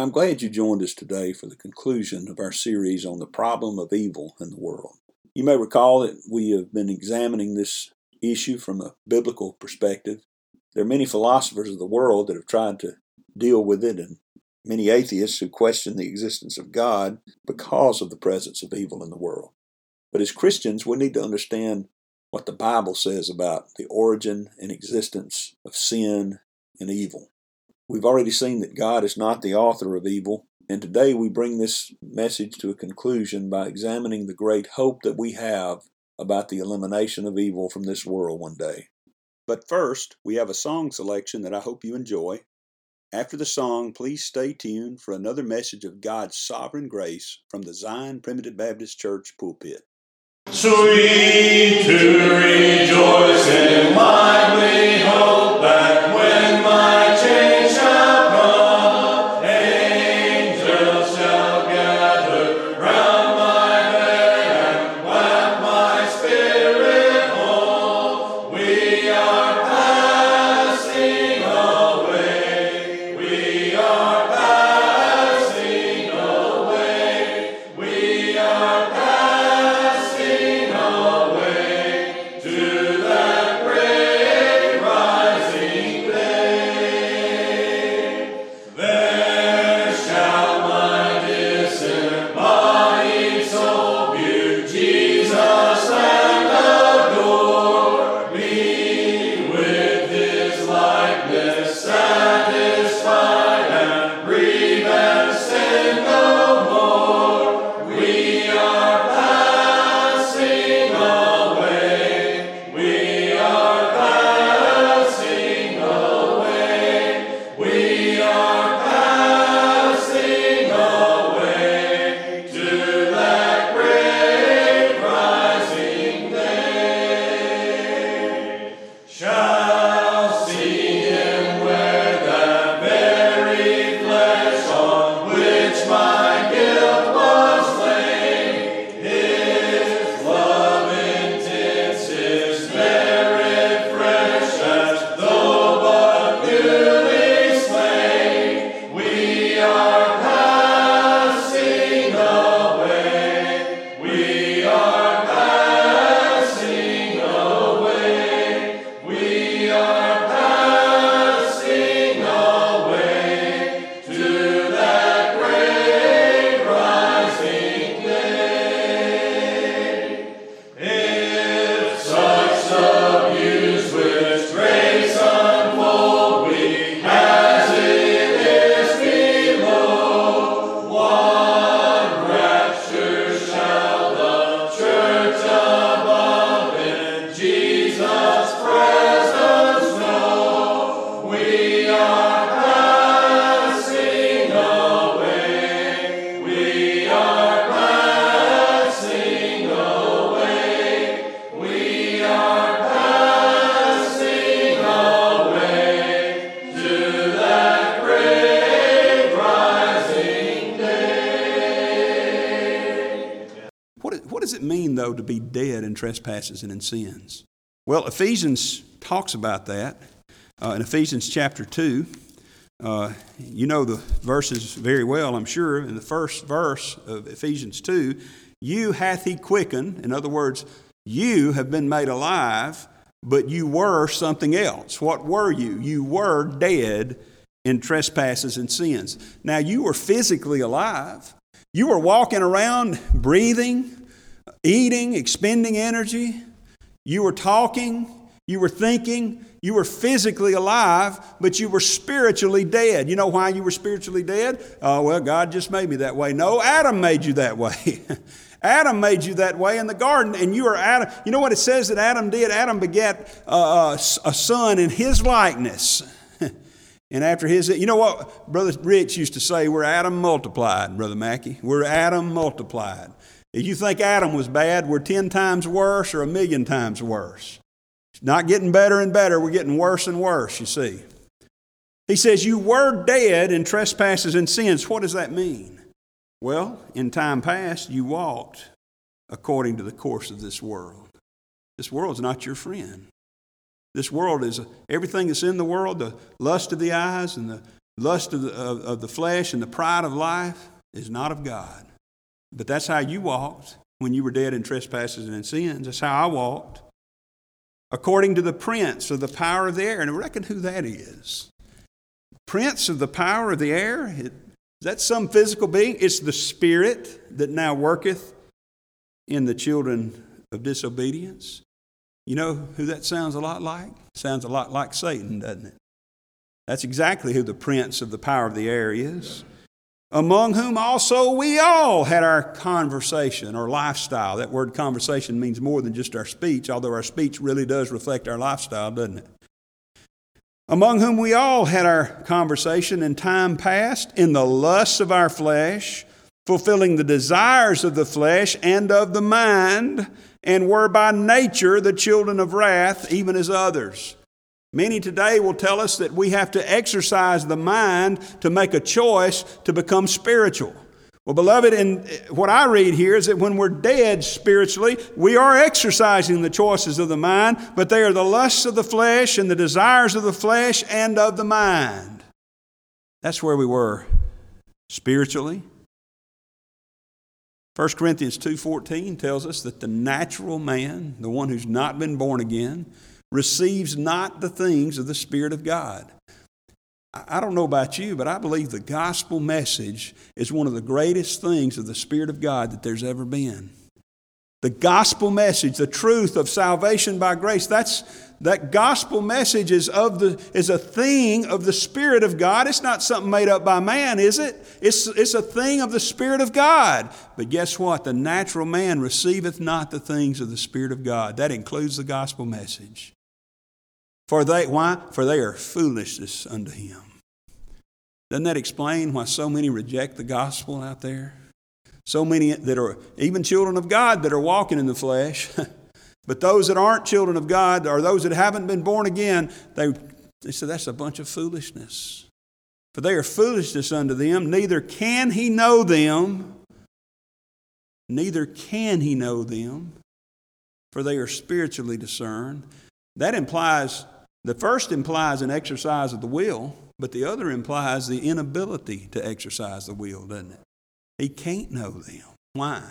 I'm glad you joined us today for the conclusion of our series on the problem of evil in the world. You may recall that we have been examining this issue from a biblical perspective. There are many philosophers of the world that have tried to deal with it, and many atheists who question the existence of God because of the presence of evil in the world. But as Christians, we need to understand what the Bible says about the origin and existence of sin and evil. We've already seen that God is not the author of evil, and today we bring this message to a conclusion by examining the great hope that we have about the elimination of evil from this world one day. But first, we have a song selection that I hope you enjoy. After the song, please stay tuned for another message of God's sovereign grace from the Zion Primitive Baptist Church pulpit. Sweet to rejoice in my hope that when my change shall does it mean, though, to be dead in trespasses and in sins? Well, Ephesians talks about that uh, in Ephesians chapter 2. Uh, you know the verses very well, I'm sure. In the first verse of Ephesians 2, you hath he quickened. In other words, you have been made alive, but you were something else. What were you? You were dead in trespasses and sins. Now, you were physically alive. You were walking around, breathing, eating, expending energy. You were talking, you were thinking, you were physically alive, but you were spiritually dead. You know why you were spiritually dead? Oh, well, God just made me that way. No, Adam made you that way. Adam made you that way in the garden, and you are Adam. You know what it says that Adam did? Adam begat uh, a son in his likeness. and after his, you know what Brother Rich used to say? We're Adam multiplied, Brother Mackey. We're Adam multiplied. If you think Adam was bad, we're 10 times worse or a million times worse. It's not getting better and better, we're getting worse and worse, you see. He says, You were dead in trespasses and sins. What does that mean? Well, in time past, you walked according to the course of this world. This world's not your friend. This world is everything that's in the world the lust of the eyes and the lust of the, of, of the flesh and the pride of life is not of God. But that's how you walked when you were dead in trespasses and in sins. That's how I walked. According to the prince of the power of the air. And I reckon who that is. Prince of the power of the air? Is that some physical being? It's the spirit that now worketh in the children of disobedience. You know who that sounds a lot like? Sounds a lot like Satan, doesn't it? That's exactly who the prince of the power of the air is among whom also we all had our conversation or lifestyle. That word conversation means more than just our speech, although our speech really does reflect our lifestyle, doesn't it? Among whom we all had our conversation in time past in the lusts of our flesh, fulfilling the desires of the flesh and of the mind, and were by nature the children of wrath, even as others. Many today will tell us that we have to exercise the mind to make a choice to become spiritual. Well, beloved, and eh, what I read here is that when we're dead spiritually, we are exercising the choices of the mind, but they are the lusts of the flesh and the desires of the flesh and of the mind. That's where we were spiritually. 1 Corinthians 2:14 tells us that the natural man, the one who's not been born again, receives not the things of the Spirit of God. I don't know about you, but I believe the gospel message is one of the greatest things of the Spirit of God that there's ever been. The gospel message, the truth of salvation by grace, that's that gospel message is of the is a thing of the Spirit of God. It's not something made up by man, is it? It's, it's a thing of the Spirit of God. But guess what? The natural man receiveth not the things of the Spirit of God. That includes the gospel message. For they, why? For they are foolishness unto him. Doesn't that explain why so many reject the gospel out there? So many that are even children of God that are walking in the flesh. but those that aren't children of God or those that haven't been born again, they, they say that's a bunch of foolishness. For they are foolishness unto them, neither can he know them, neither can he know them, for they are spiritually discerned. That implies the first implies an exercise of the will, but the other implies the inability to exercise the will, doesn't it? He can't know them. Why?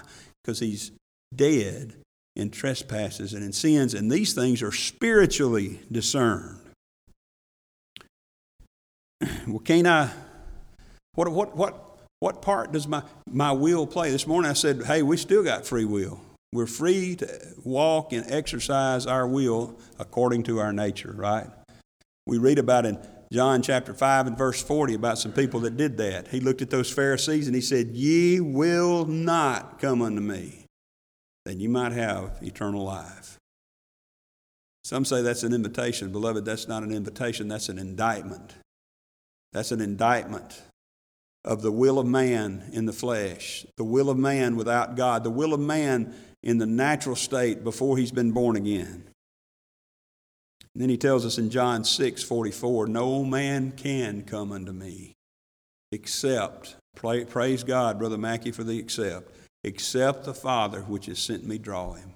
Because he's dead in trespasses and in sins, and these things are spiritually discerned. Well, can't I? What, what, what, what part does my, my will play? This morning I said, hey, we still got free will. We're free to walk and exercise our will according to our nature, right? We read about in John chapter 5 and verse 40 about some people that did that. He looked at those Pharisees and he said, Ye will not come unto me, then you might have eternal life. Some say that's an invitation. Beloved, that's not an invitation, that's an indictment. That's an indictment of the will of man in the flesh, the will of man without God, the will of man in the natural state before he's been born again. And then he tells us in John 6 44, No man can come unto me except, praise God, Brother Mackey, for the except, except the Father which has sent me draw him.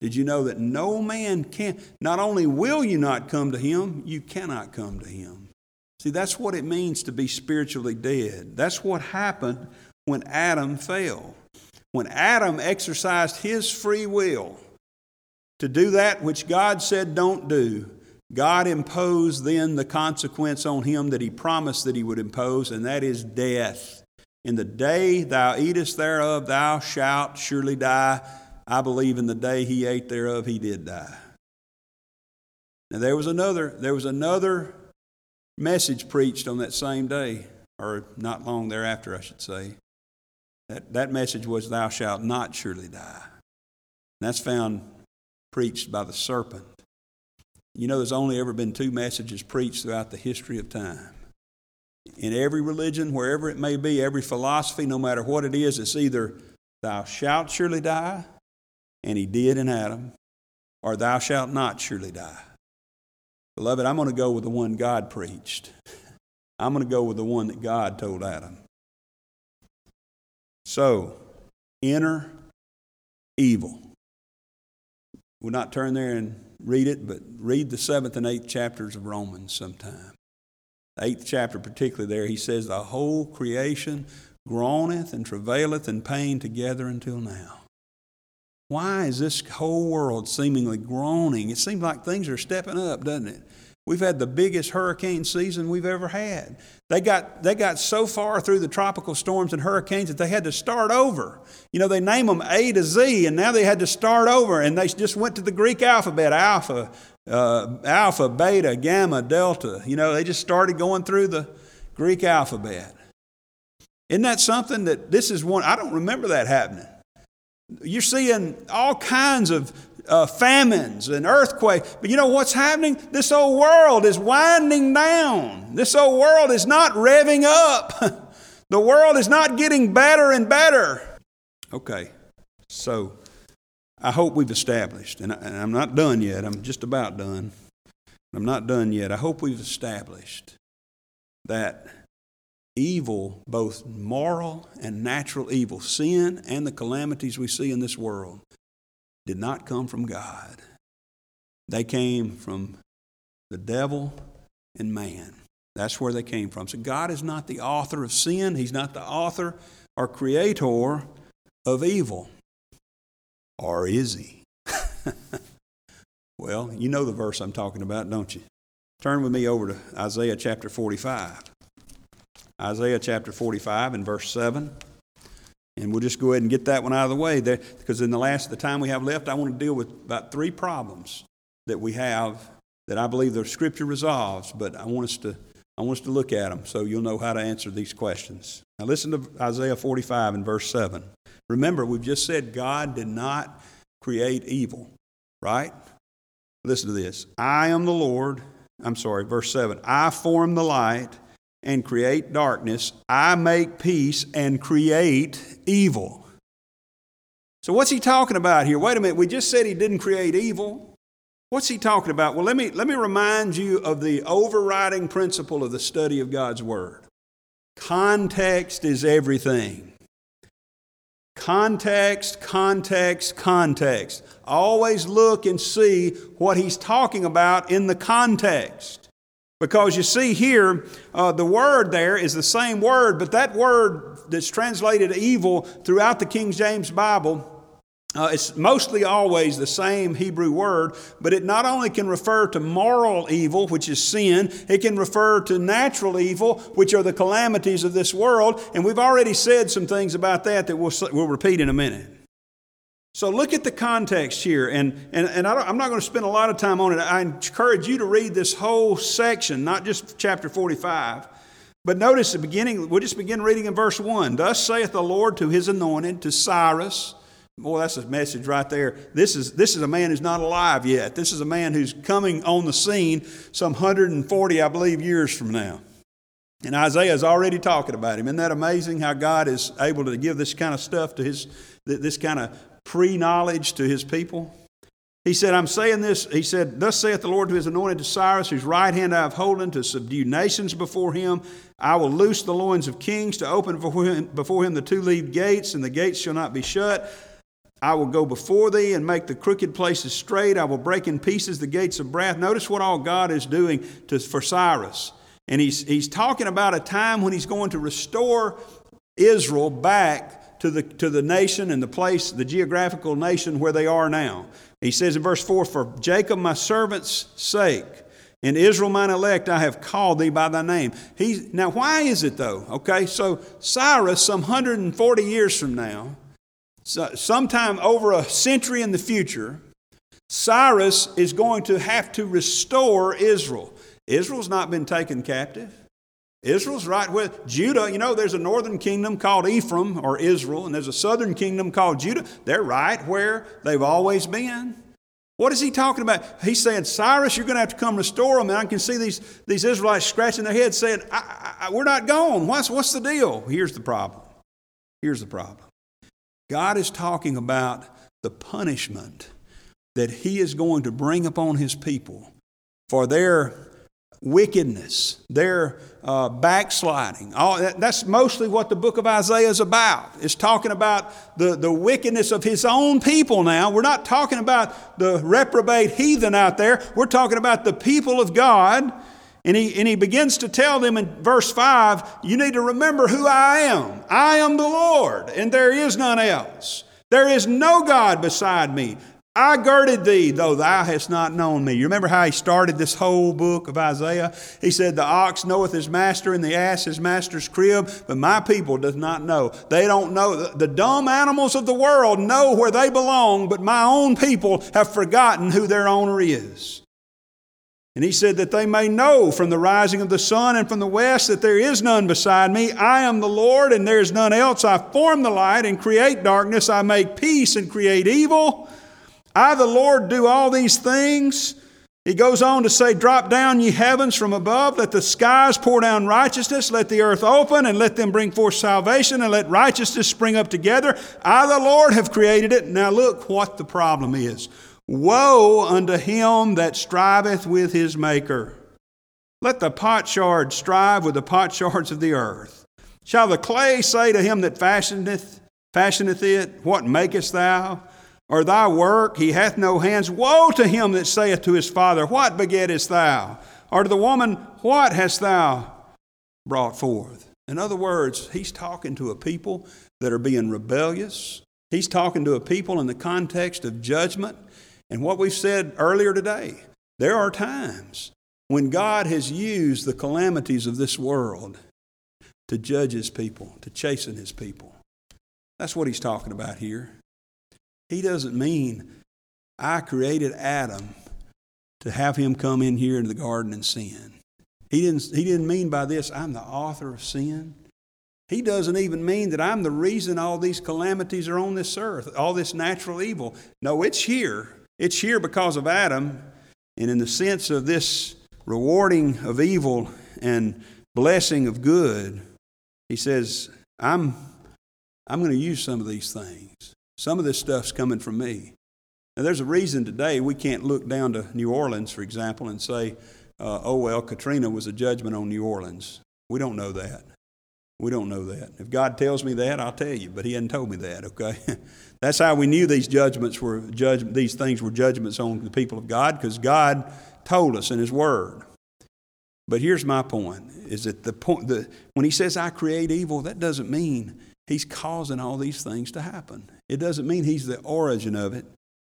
Did you know that no man can, not only will you not come to him, you cannot come to him. See, that's what it means to be spiritually dead. That's what happened when Adam fell. When Adam exercised his free will to do that which God said don't do, God imposed then the consequence on him that he promised that he would impose, and that is death. In the day thou eatest thereof, thou shalt surely die. I believe in the day he ate thereof, he did die. Now there was another, there was another message preached on that same day, or not long thereafter, I should say. That, that message was, Thou shalt not surely die. And that's found preached by the serpent. You know, there's only ever been two messages preached throughout the history of time. In every religion, wherever it may be, every philosophy, no matter what it is, it's either thou shalt surely die, and he did in Adam, or thou shalt not surely die. Beloved, I'm going to go with the one God preached. I'm going to go with the one that God told Adam. So, inner evil. We'll not turn there and read it, but read the seventh and eighth chapters of Romans sometime. The eighth chapter, particularly there, he says, The whole creation groaneth and travaileth in pain together until now. Why is this whole world seemingly groaning? It seems like things are stepping up, doesn't it? We've had the biggest hurricane season we've ever had. They got, they got so far through the tropical storms and hurricanes that they had to start over. You know, they name them A to Z, and now they had to start over, and they just went to the Greek alphabet alpha, uh, alpha, beta, gamma, delta. You know, they just started going through the Greek alphabet. Isn't that something that this is one? I don't remember that happening. You're seeing all kinds of uh, famines and earthquakes. But you know what's happening? This old world is winding down. This old world is not revving up. the world is not getting better and better. Okay, so I hope we've established, and, I, am not done yet, I'm just about done. I'm not done yet. I hope we've established that evil, both moral and natural evil, sin and the calamities we see in this world, did not come from God. They came from the devil and man. That's where they came from. So God is not the author of sin, He's not the author or creator of evil. Or is He? well, you know the verse I'm talking about, don't you? Turn with me over to Isaiah chapter 45. Isaiah chapter 45 and verse 7. And we'll just go ahead and get that one out of the way there, because in the last the time we have left, I want to deal with about three problems that we have that I believe the Scripture resolves. But I want us to I want us to look at them so you'll know how to answer these questions. Now listen to Isaiah 45 and verse 7. Remember, we've just said God did not create evil, right? Listen to this. I am the Lord. I'm sorry, verse 7. I form the light and create darkness. I make peace and create evil. So, what's he talking about here? Wait a minute, we just said he didn't create evil. What's he talking about? Well, let me, let me remind you of the overriding principle of the study of God's Word context is everything. Context, context, context. Always look and see what he's talking about in the context. Because you see here, uh, the word there is the same word, but that word that's translated evil throughout the King James Bible, uh, it's mostly always the same Hebrew word, but it not only can refer to moral evil, which is sin, it can refer to natural evil, which are the calamities of this world. And we've already said some things about that that we'll, we'll repeat in a minute. So look at the context here, and, and, and I am not going to spend a lot of time on it. I encourage you to read this whole section, not just chapter 45. But notice the beginning, we'll just begin reading in verse 1. Thus saith the Lord to his anointed, to Cyrus. Boy, that's a message right there. This is, this is a man who's not alive yet. This is a man who's coming on the scene some 140, I believe, years from now. And Isaiah is already talking about him. Isn't that amazing how God is able to give this kind of stuff to his, this kind of pre knowledge to his people? He said, I'm saying this. He said, Thus saith the Lord to his anointed to Cyrus, whose right hand I have holden to subdue nations before him. I will loose the loins of kings to open before him, before him the two leaved gates, and the gates shall not be shut. I will go before thee and make the crooked places straight. I will break in pieces the gates of brass. Notice what all God is doing to, for Cyrus. And he's, he's talking about a time when he's going to restore Israel back to the, to the nation and the place, the geographical nation where they are now. He says in verse 4 For Jacob my servant's sake, and Israel mine elect, I have called thee by thy name. He, now, why is it though? Okay, so Cyrus, some 140 years from now, So, sometime over a century in the future, Cyrus is going to have to restore Israel. Israel's not been taken captive. Israel's right with Judah. You know, there's a northern kingdom called Ephraim or Israel, and there's a southern kingdom called Judah. They're right where they've always been. What is he talking about? He's saying, Cyrus, you're going to have to come restore them. And I can see these, these Israelites scratching their heads saying, I, I, We're not gone. What's, what's the deal? Here's the problem. Here's the problem God is talking about the punishment that he is going to bring upon his people for their wickedness, their uh, backsliding. All, that, that's mostly what the book of Isaiah is about. It's talking about the, the wickedness of his own people now. We're not talking about the reprobate heathen out there. We're talking about the people of God. And he, and he begins to tell them in verse 5 you need to remember who I am. I am the Lord, and there is none else. There is no God beside me. I girded thee, though thou hast not known me. You remember how he started this whole book of Isaiah? He said, The ox knoweth his master, and the ass his master's crib, but my people does not know. They don't know. The dumb animals of the world know where they belong, but my own people have forgotten who their owner is. And he said, That they may know from the rising of the sun and from the west that there is none beside me. I am the Lord, and there is none else. I form the light and create darkness. I make peace and create evil. I, the Lord, do all these things. He goes on to say, Drop down, ye heavens from above, let the skies pour down righteousness, let the earth open, and let them bring forth salvation, and let righteousness spring up together. I, the Lord, have created it. Now look what the problem is Woe unto him that striveth with his Maker. Let the potsherd strive with the potsherds of the earth. Shall the clay say to him that fashioneth, fashioneth it, What makest thou? Or thy work, he hath no hands. Woe to him that saith to his father, What begettest thou? Or to the woman, What hast thou brought forth? In other words, he's talking to a people that are being rebellious. He's talking to a people in the context of judgment. And what we've said earlier today, there are times when God has used the calamities of this world to judge his people, to chasten his people. That's what he's talking about here. He doesn't mean I created Adam to have him come in here into the garden and sin. He didn't, he didn't mean by this, I'm the author of sin. He doesn't even mean that I'm the reason all these calamities are on this earth, all this natural evil. No, it's here. It's here because of Adam. And in the sense of this rewarding of evil and blessing of good, he says, I'm, I'm going to use some of these things. Some of this stuff's coming from me. Now, there's a reason today we can't look down to New Orleans, for example, and say, uh, oh, well, Katrina was a judgment on New Orleans. We don't know that. We don't know that. If God tells me that, I'll tell you, but He hasn't told me that, okay? That's how we knew these judgments were judge, these things were judgments on the people of God, because God told us in His Word. But here's my point: is that the point that when He says I create evil, that doesn't mean He's causing all these things to happen. It doesn't mean he's the origin of it.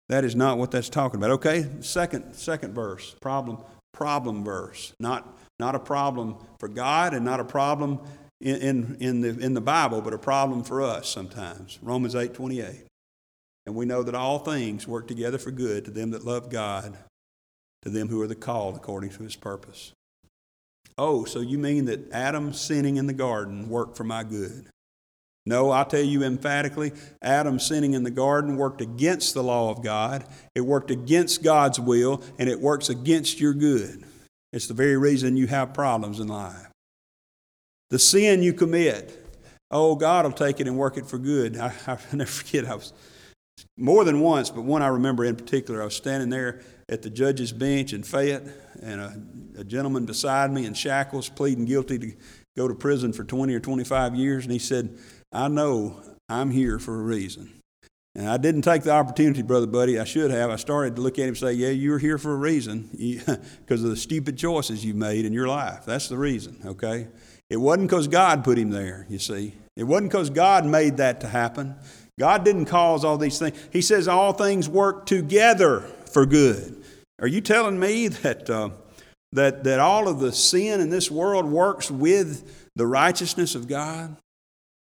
That is not what that's talking about. Okay, second, second verse, problem, problem verse. Not, not a problem for God and not a problem in, in, in, the, in the Bible, but a problem for us sometimes. Romans 8 28. And we know that all things work together for good to them that love God, to them who are the called according to his purpose. Oh, so you mean that Adam sinning in the garden worked for my good? No, I'll tell you emphatically, Adam sinning in the garden worked against the law of God. It worked against God's will, and it works against your good. It's the very reason you have problems in life. The sin you commit, oh, God will take it and work it for good. I, I never forget, I was more than once, but one I remember in particular, I was standing there at the judge's bench in Fayette, and a, a gentleman beside me in shackles pleading guilty to go to prison for 20 or 25 years, and he said, I know I'm here for a reason. And I didn't take the opportunity, Brother Buddy. I should have. I started to look at him and say, Yeah, you're here for a reason because of the stupid choices you made in your life. That's the reason, okay? It wasn't because God put him there, you see. It wasn't because God made that to happen. God didn't cause all these things. He says all things work together for good. Are you telling me that, uh, that, that all of the sin in this world works with the righteousness of God?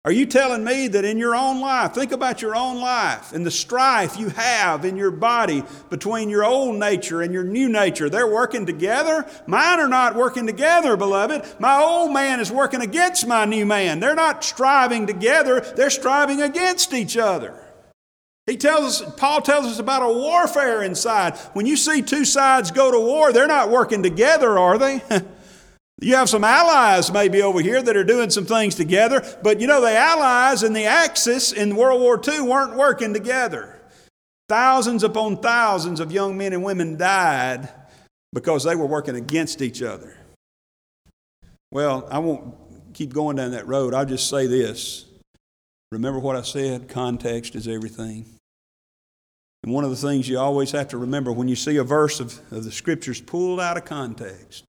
Are you telling me that in your own life, think about your own life and the strife you have in your body between your old nature and your new nature? They're working together. Mine are not working together, beloved. My old man is working against my new man. They're not striving together, they're striving against each other. He tells us, Paul tells us about a warfare inside. When you see two sides go to war, they're not working together, are they? You have some allies maybe over here that are doing some things together, but you know, the allies and the Axis in World War II weren't working together. Thousands upon thousands of young men and women died because they were working against each other. Well, I won't keep going down that road. I'll just say this. Remember what I said? Context is everything. And one of the things you always have to remember when you see a verse of, of the scriptures pulled out of context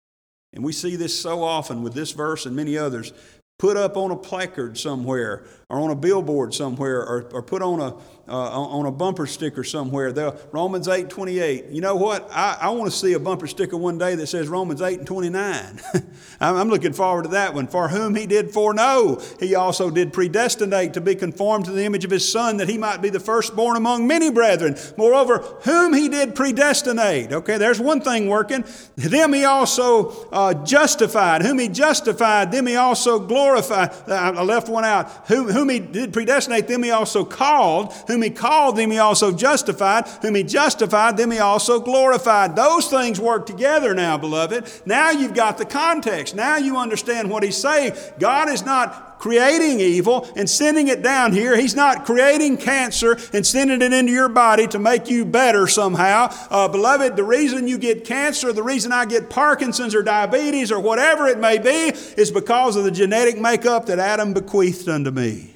and we see this so often with this verse and many others. Put up on a placard somewhere or on a billboard somewhere or, or put on a, uh, on a bumper sticker somewhere. The, Romans 8 28. You know what? I, I want to see a bumper sticker one day that says Romans 8 and 29. I'm looking forward to that one. For whom he did foreknow, he also did predestinate to be conformed to the image of his Son, that he might be the firstborn among many brethren. Moreover, whom he did predestinate. Okay, there's one thing working. Them he also uh, justified. Whom he justified, them he also glorified. I left one out. Whom, whom he did predestinate, them he also called. Whom he called, them he also justified. Whom he justified, them he also glorified. Those things work together now, beloved. Now you've got the context. Now you understand what he's saying. God is not creating evil and sending it down here. He's not creating cancer and sending it into your body to make you better somehow. Uh, beloved, the reason you get cancer, the reason I get Parkinson's or diabetes or whatever it may be, is because of the genetic makeup that Adam bequeathed unto me.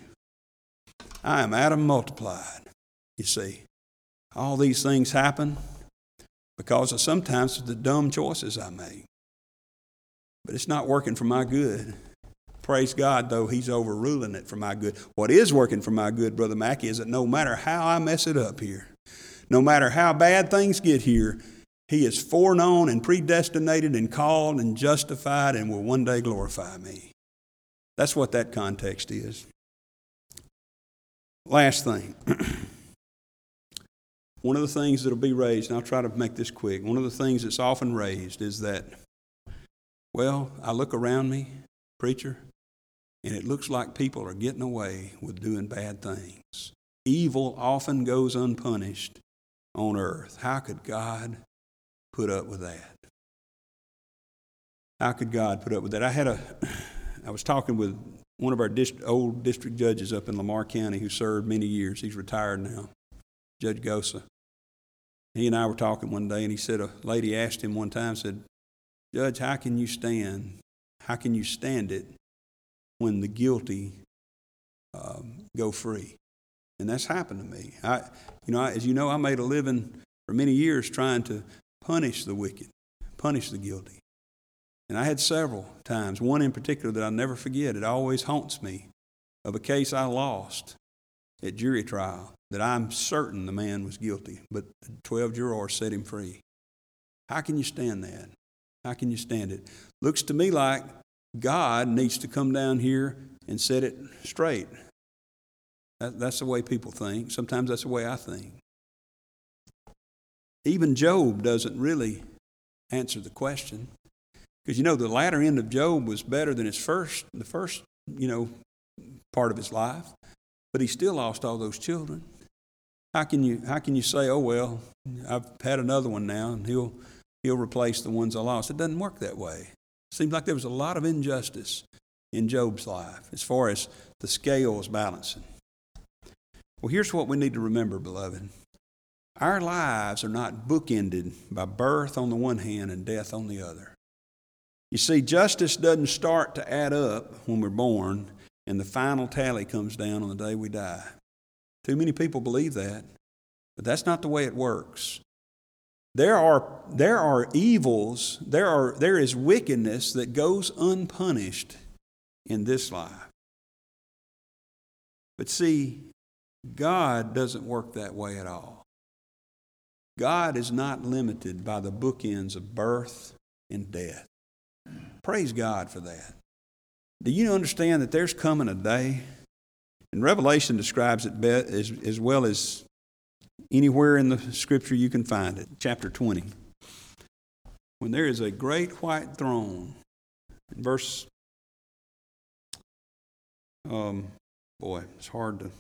I am Adam multiplied, you see. All these things happen because of sometimes the dumb choices I make. But it's not working for my good. Praise God, though, He's overruling it for my good. What is working for my good, Brother Mackey, is that no matter how I mess it up here, no matter how bad things get here, He is foreknown and predestinated and called and justified and will one day glorify me. That's what that context is. Last thing. one of the things that'll be raised, and I'll try to make this quick, one of the things that's often raised is that, well, I look around me, preacher, and it looks like people are getting away with doing bad things. Evil often goes unpunished on earth. How could God put up with that? How could God put up with that? I had a, I was talking with one of our dist- old district judges up in Lamar County who served many years. He's retired now, Judge Gosa. He and I were talking one day, and he said a lady asked him one time, said, Judge, how can you stand? How can you stand it when the guilty um, go free? And that's happened to me. I, you know, I, as you know, I made a living for many years trying to punish the wicked, punish the guilty. And I had several times, one in particular that I'll never forget, it always haunts me, of a case I lost at jury trial that I'm certain the man was guilty, but 12 jurors set him free. How can you stand that? How can you stand it? Looks to me like God needs to come down here and set it straight. That, that's the way people think. Sometimes that's the way I think. Even Job doesn't really answer the question. Because you know the latter end of Job was better than his first, the first, you know, part of his life, but he still lost all those children. How can you how can you say, oh well, I've had another one now, and he'll he'll replace the ones I lost? It doesn't work that way. Seems like there was a lot of injustice in Job's life as far as the scales balancing. Well, here's what we need to remember, beloved. Our lives are not bookended by birth on the one hand and death on the other. You see, justice doesn't start to add up when we're born, and the final tally comes down on the day we die. Too many people believe that, but that's not the way it works. There are, there are evils, there, are, there is wickedness that goes unpunished in this life. But see, God doesn't work that way at all. God is not limited by the bookends of birth and death. Praise God for that. Do you understand that there's coming a day And Revelation describes it as, as well as anywhere in the scripture you can find it. Chapter 20. When there is a great white throne, verse, um, boy, it's hard to.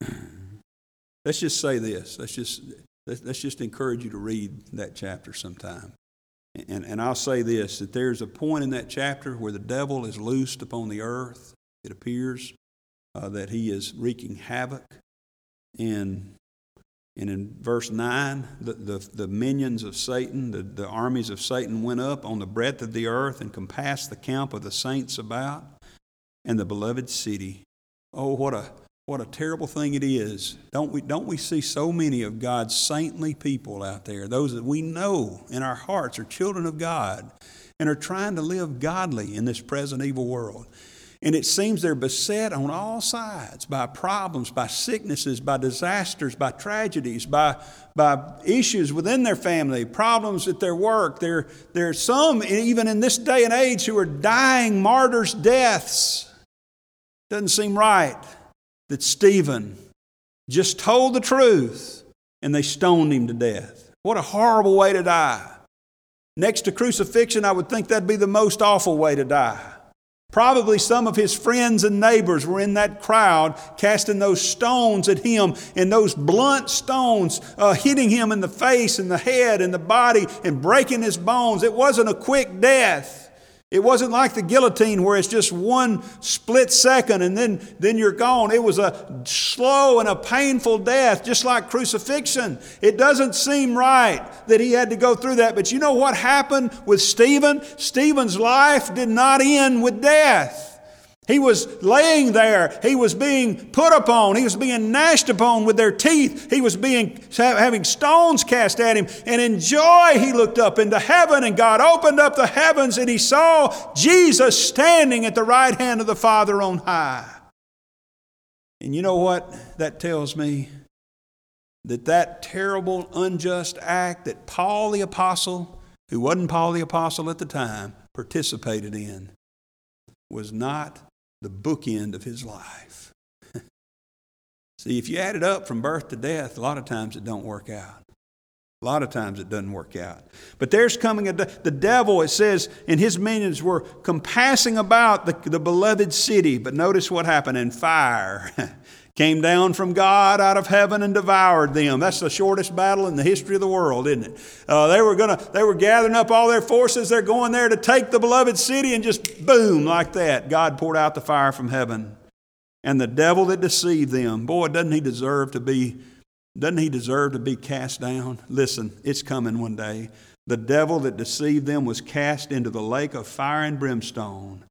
let's just say this. Let's just let's just encourage you to read that chapter sometime. And, and I'll say this that there's a point in that chapter where the devil is loosed upon the earth. It appears uh, that he is wreaking havoc. And, and in verse 9, the, the, the minions of Satan, the, the armies of Satan went up on the breadth of the earth and compassed the camp of the saints about and the beloved city. Oh, what a, what a terrible thing it is. Don't we, don't we see so many of God's saintly people out there, those that we know in our hearts are children of God and are trying to live godly in this present evil world? And it seems they're beset on all sides by problems, by sicknesses, by disasters, by tragedies, by, by issues within their family, problems at their work. There, there are some, even in this day and age, who are dying martyrs' deaths. Doesn't seem right that Stephen just told the truth and they stoned him to death. What a horrible way to die. Next to crucifixion, I would think that'd be the most awful way to die. Probably some of his friends and neighbors were in that crowd casting those stones at him, and those blunt stones uh, hitting him in the face and the head and the body and breaking his bones. It wasn't a quick death. It wasn't like the guillotine where it's just one split second and then, then you're gone. It was a slow and a painful death, just like crucifixion. It doesn't seem right that he had to go through that. But you know what happened with Stephen? Stephen's life did not end with death. He was laying there. He was being put upon. He was being gnashed upon with their teeth. He was being having stones cast at him. And in joy, he looked up into heaven, and God opened up the heavens, and he saw Jesus standing at the right hand of the Father on high. And you know what that tells me? That that terrible, unjust act that Paul the Apostle, who wasn't Paul the Apostle at the time, participated in was not the bookend of his life. See, if you add it up from birth to death, a lot of times it don't work out. A lot of times it doesn't work out. But there's coming a the devil, it says, and his minions were compassing about the, the beloved city. But notice what happened in fire. came down from God out of heaven and devoured them. That's the shortest battle in the history of the world, isn't it? Uh, they were gonna, they were gathering up all their forces. They're going there to take the beloved city, and just boom, like that, God poured out the fire from heaven. And the devil that deceived them, boy, doesn't he deserve to be? Doesn't he deserve to be cast down? Listen, it's coming one day. The devil that deceived them was cast into the lake of fire and brimstone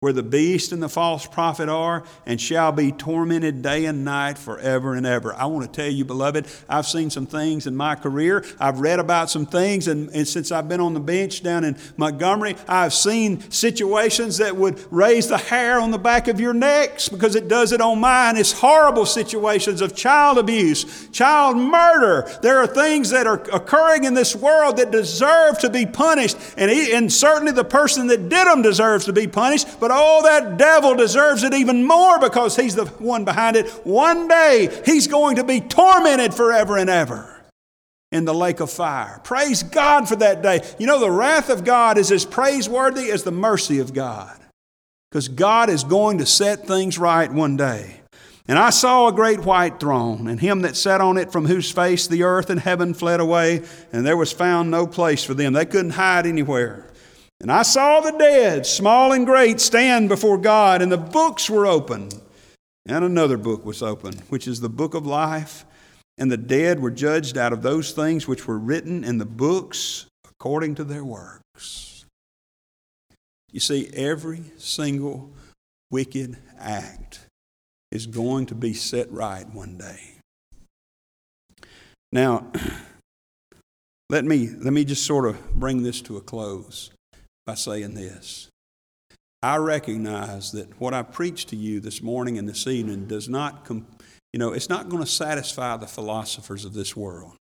where the beast and the false prophet are, and shall be tormented day and night forever and ever. I want to tell you, beloved, I've seen some things in my career. I've read about some things, and, and since I've been on the bench down in Montgomery, I've seen situations that would raise the hair on the back of your necks because it does it on mine. It's horrible situations of child abuse, child murder. There are things that are occurring in this world that deserve to be punished, and, he, and certainly the person that did them deserves to be punished. But oh, that devil deserves it even more because he's the one behind it. One day he's going to be tormented forever and ever in the lake of fire. Praise God for that day. You know, the wrath of God is as praiseworthy as the mercy of God because God is going to set things right one day. And I saw a great white throne, and him that sat on it, from whose face the earth and heaven fled away, and there was found no place for them. They couldn't hide anywhere. And I saw the dead, small and great, stand before God, and the books were opened. And another book was opened, which is the book of life. And the dead were judged out of those things which were written in the books according to their works. You see, every single wicked act is going to be set right one day. Now, let me, let me just sort of bring this to a close by saying this. I recognize that what I preach to you this morning and this evening does not, com- you know, it's not going to satisfy the philosophers of this world.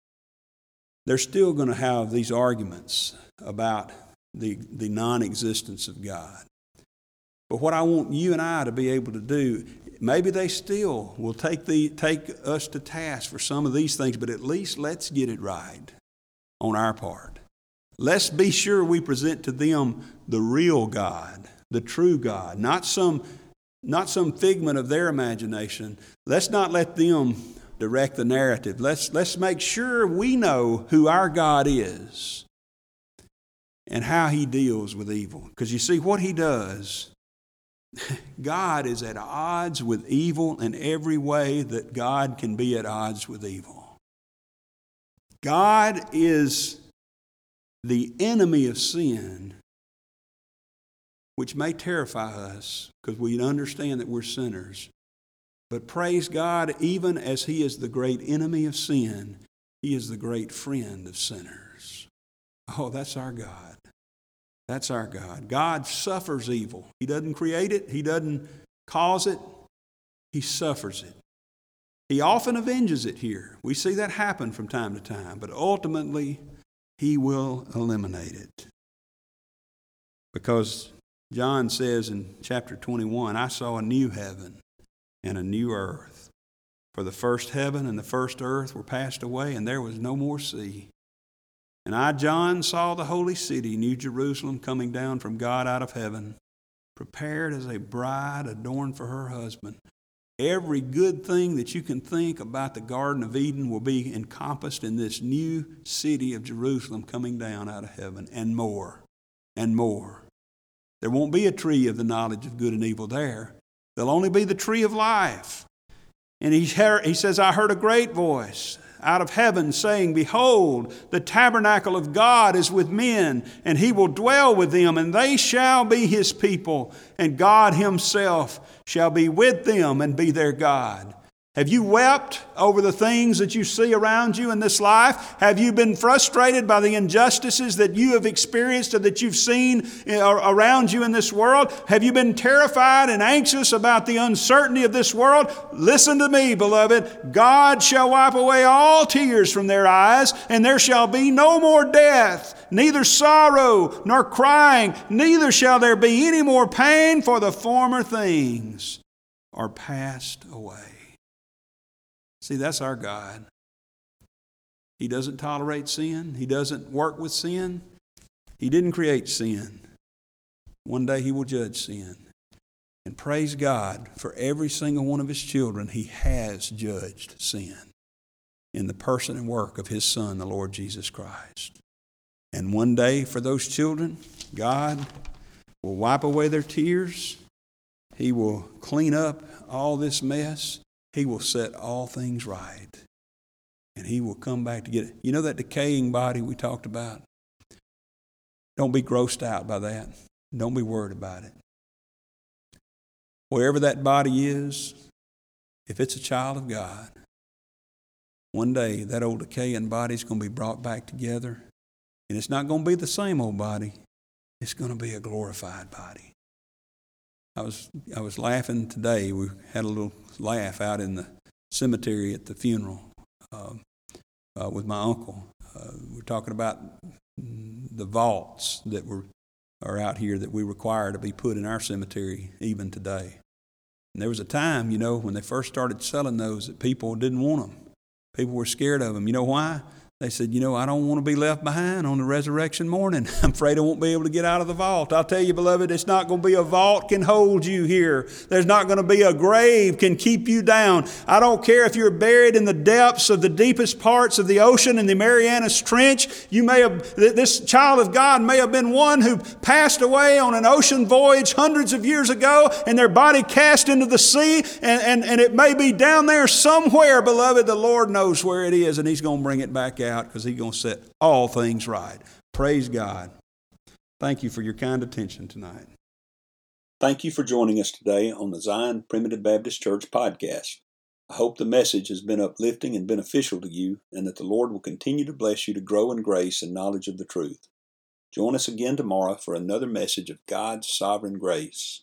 They're still going to have these arguments about the, the non existence of God. But what I want you and I to be able to do, maybe they still will take, the, take us to task for some of these things, but at least let's get it right on our part. Let's be sure we present to them the real God, the true God, not some, not some figment of their imagination. Let's not let them direct the narrative. Let's, let's make sure we know who our God is and how he deals with evil. Because you see, what he does, God is at odds with evil in every way that God can be at odds with evil. God is the enemy of sin, which may terrify us because we understand that we're sinners. But praise God, even as He is the great enemy of sin, He is the great friend of sinners. Oh, that's our God. That's our God. God suffers evil. He doesn't create it, He doesn't cause it, He suffers it. He often avenges it here. We see that happen from time to time, but ultimately, He will eliminate it. Because John says in chapter 21, I saw a new heaven and a new earth. For the first heaven and the first earth were passed away, and there was no more sea. And I, John, saw the holy city, New Jerusalem, coming down from God out of heaven, prepared as a bride adorned for her husband. Every good thing that you can think about the Garden of Eden will be encompassed in this new city of Jerusalem coming down out of heaven, and more, and more. There won't be a tree of the knowledge of good and evil there. There'll only be the tree of life. And he, he says, I heard a great voice out of heaven saying, Behold, the tabernacle of God is with men, and he will dwell with them, and they shall be his people, and God himself shall be with them and be their God. Have you wept over the things that you see around you in this life? Have you been frustrated by the injustices that you have experienced or that you've seen uh, around you in this world? Have you been terrified and anxious about the uncertainty of this world? Listen to me, beloved. God shall wipe away all tears from their eyes, and there shall be no more death, neither sorrow nor crying, neither shall there be any more pain, for the former things are passed away. See, that's our God. He doesn't tolerate sin, He doesn't work with sin. He didn't create sin. One day He will judge sin. And praise God for every single one of His children, He has judged sin in the person and work of His Son, the Lord Jesus Christ. And one day for those children, God will wipe away their tears. He will clean up all this mess. He will set all things right. And He will come back to get it. You know that decaying body we talked about? Don't be grossed out by that. Don't be worried about it. Wherever that body is, if it's a child of God, one day that old decaying body is going to be brought back together. And it's not going to be the same old body, it's going to be a glorified body. I was, I was laughing today. We had a little laugh out in the cemetery at the funeral uh, uh, with my uncle. Uh, we're talking about the vaults that were are out here that we require to be put in our cemetery even today. And there was a time, you know, when they first started selling those that people didn't want them. People were scared of them. You know why? They said, You know, I don't want to be left behind on the resurrection morning. I'm afraid I won't be able to get out of the vault. I'll tell you, beloved, it's not going to be a vault can hold you here. There's not going to be a grave can keep you down. I don't care if you're buried in the depths of the deepest parts of the ocean in the Marianas Trench. You may have, this child of God may have been one who passed away on an ocean voyage hundreds of years ago and their body cast into the sea, and, and, and it may be down there somewhere, beloved. The Lord knows where it is, and He's going to bring it back out because He's going to set all things right. Praise God. Thank you for your kind attention tonight. Thank you for joining us today on the Zion Primitive Baptist Church podcast. I hope the message has been uplifting and beneficial to you, and that the Lord will continue to bless you to grow in grace and knowledge of the truth. Join us again tomorrow for another message of God's sovereign grace.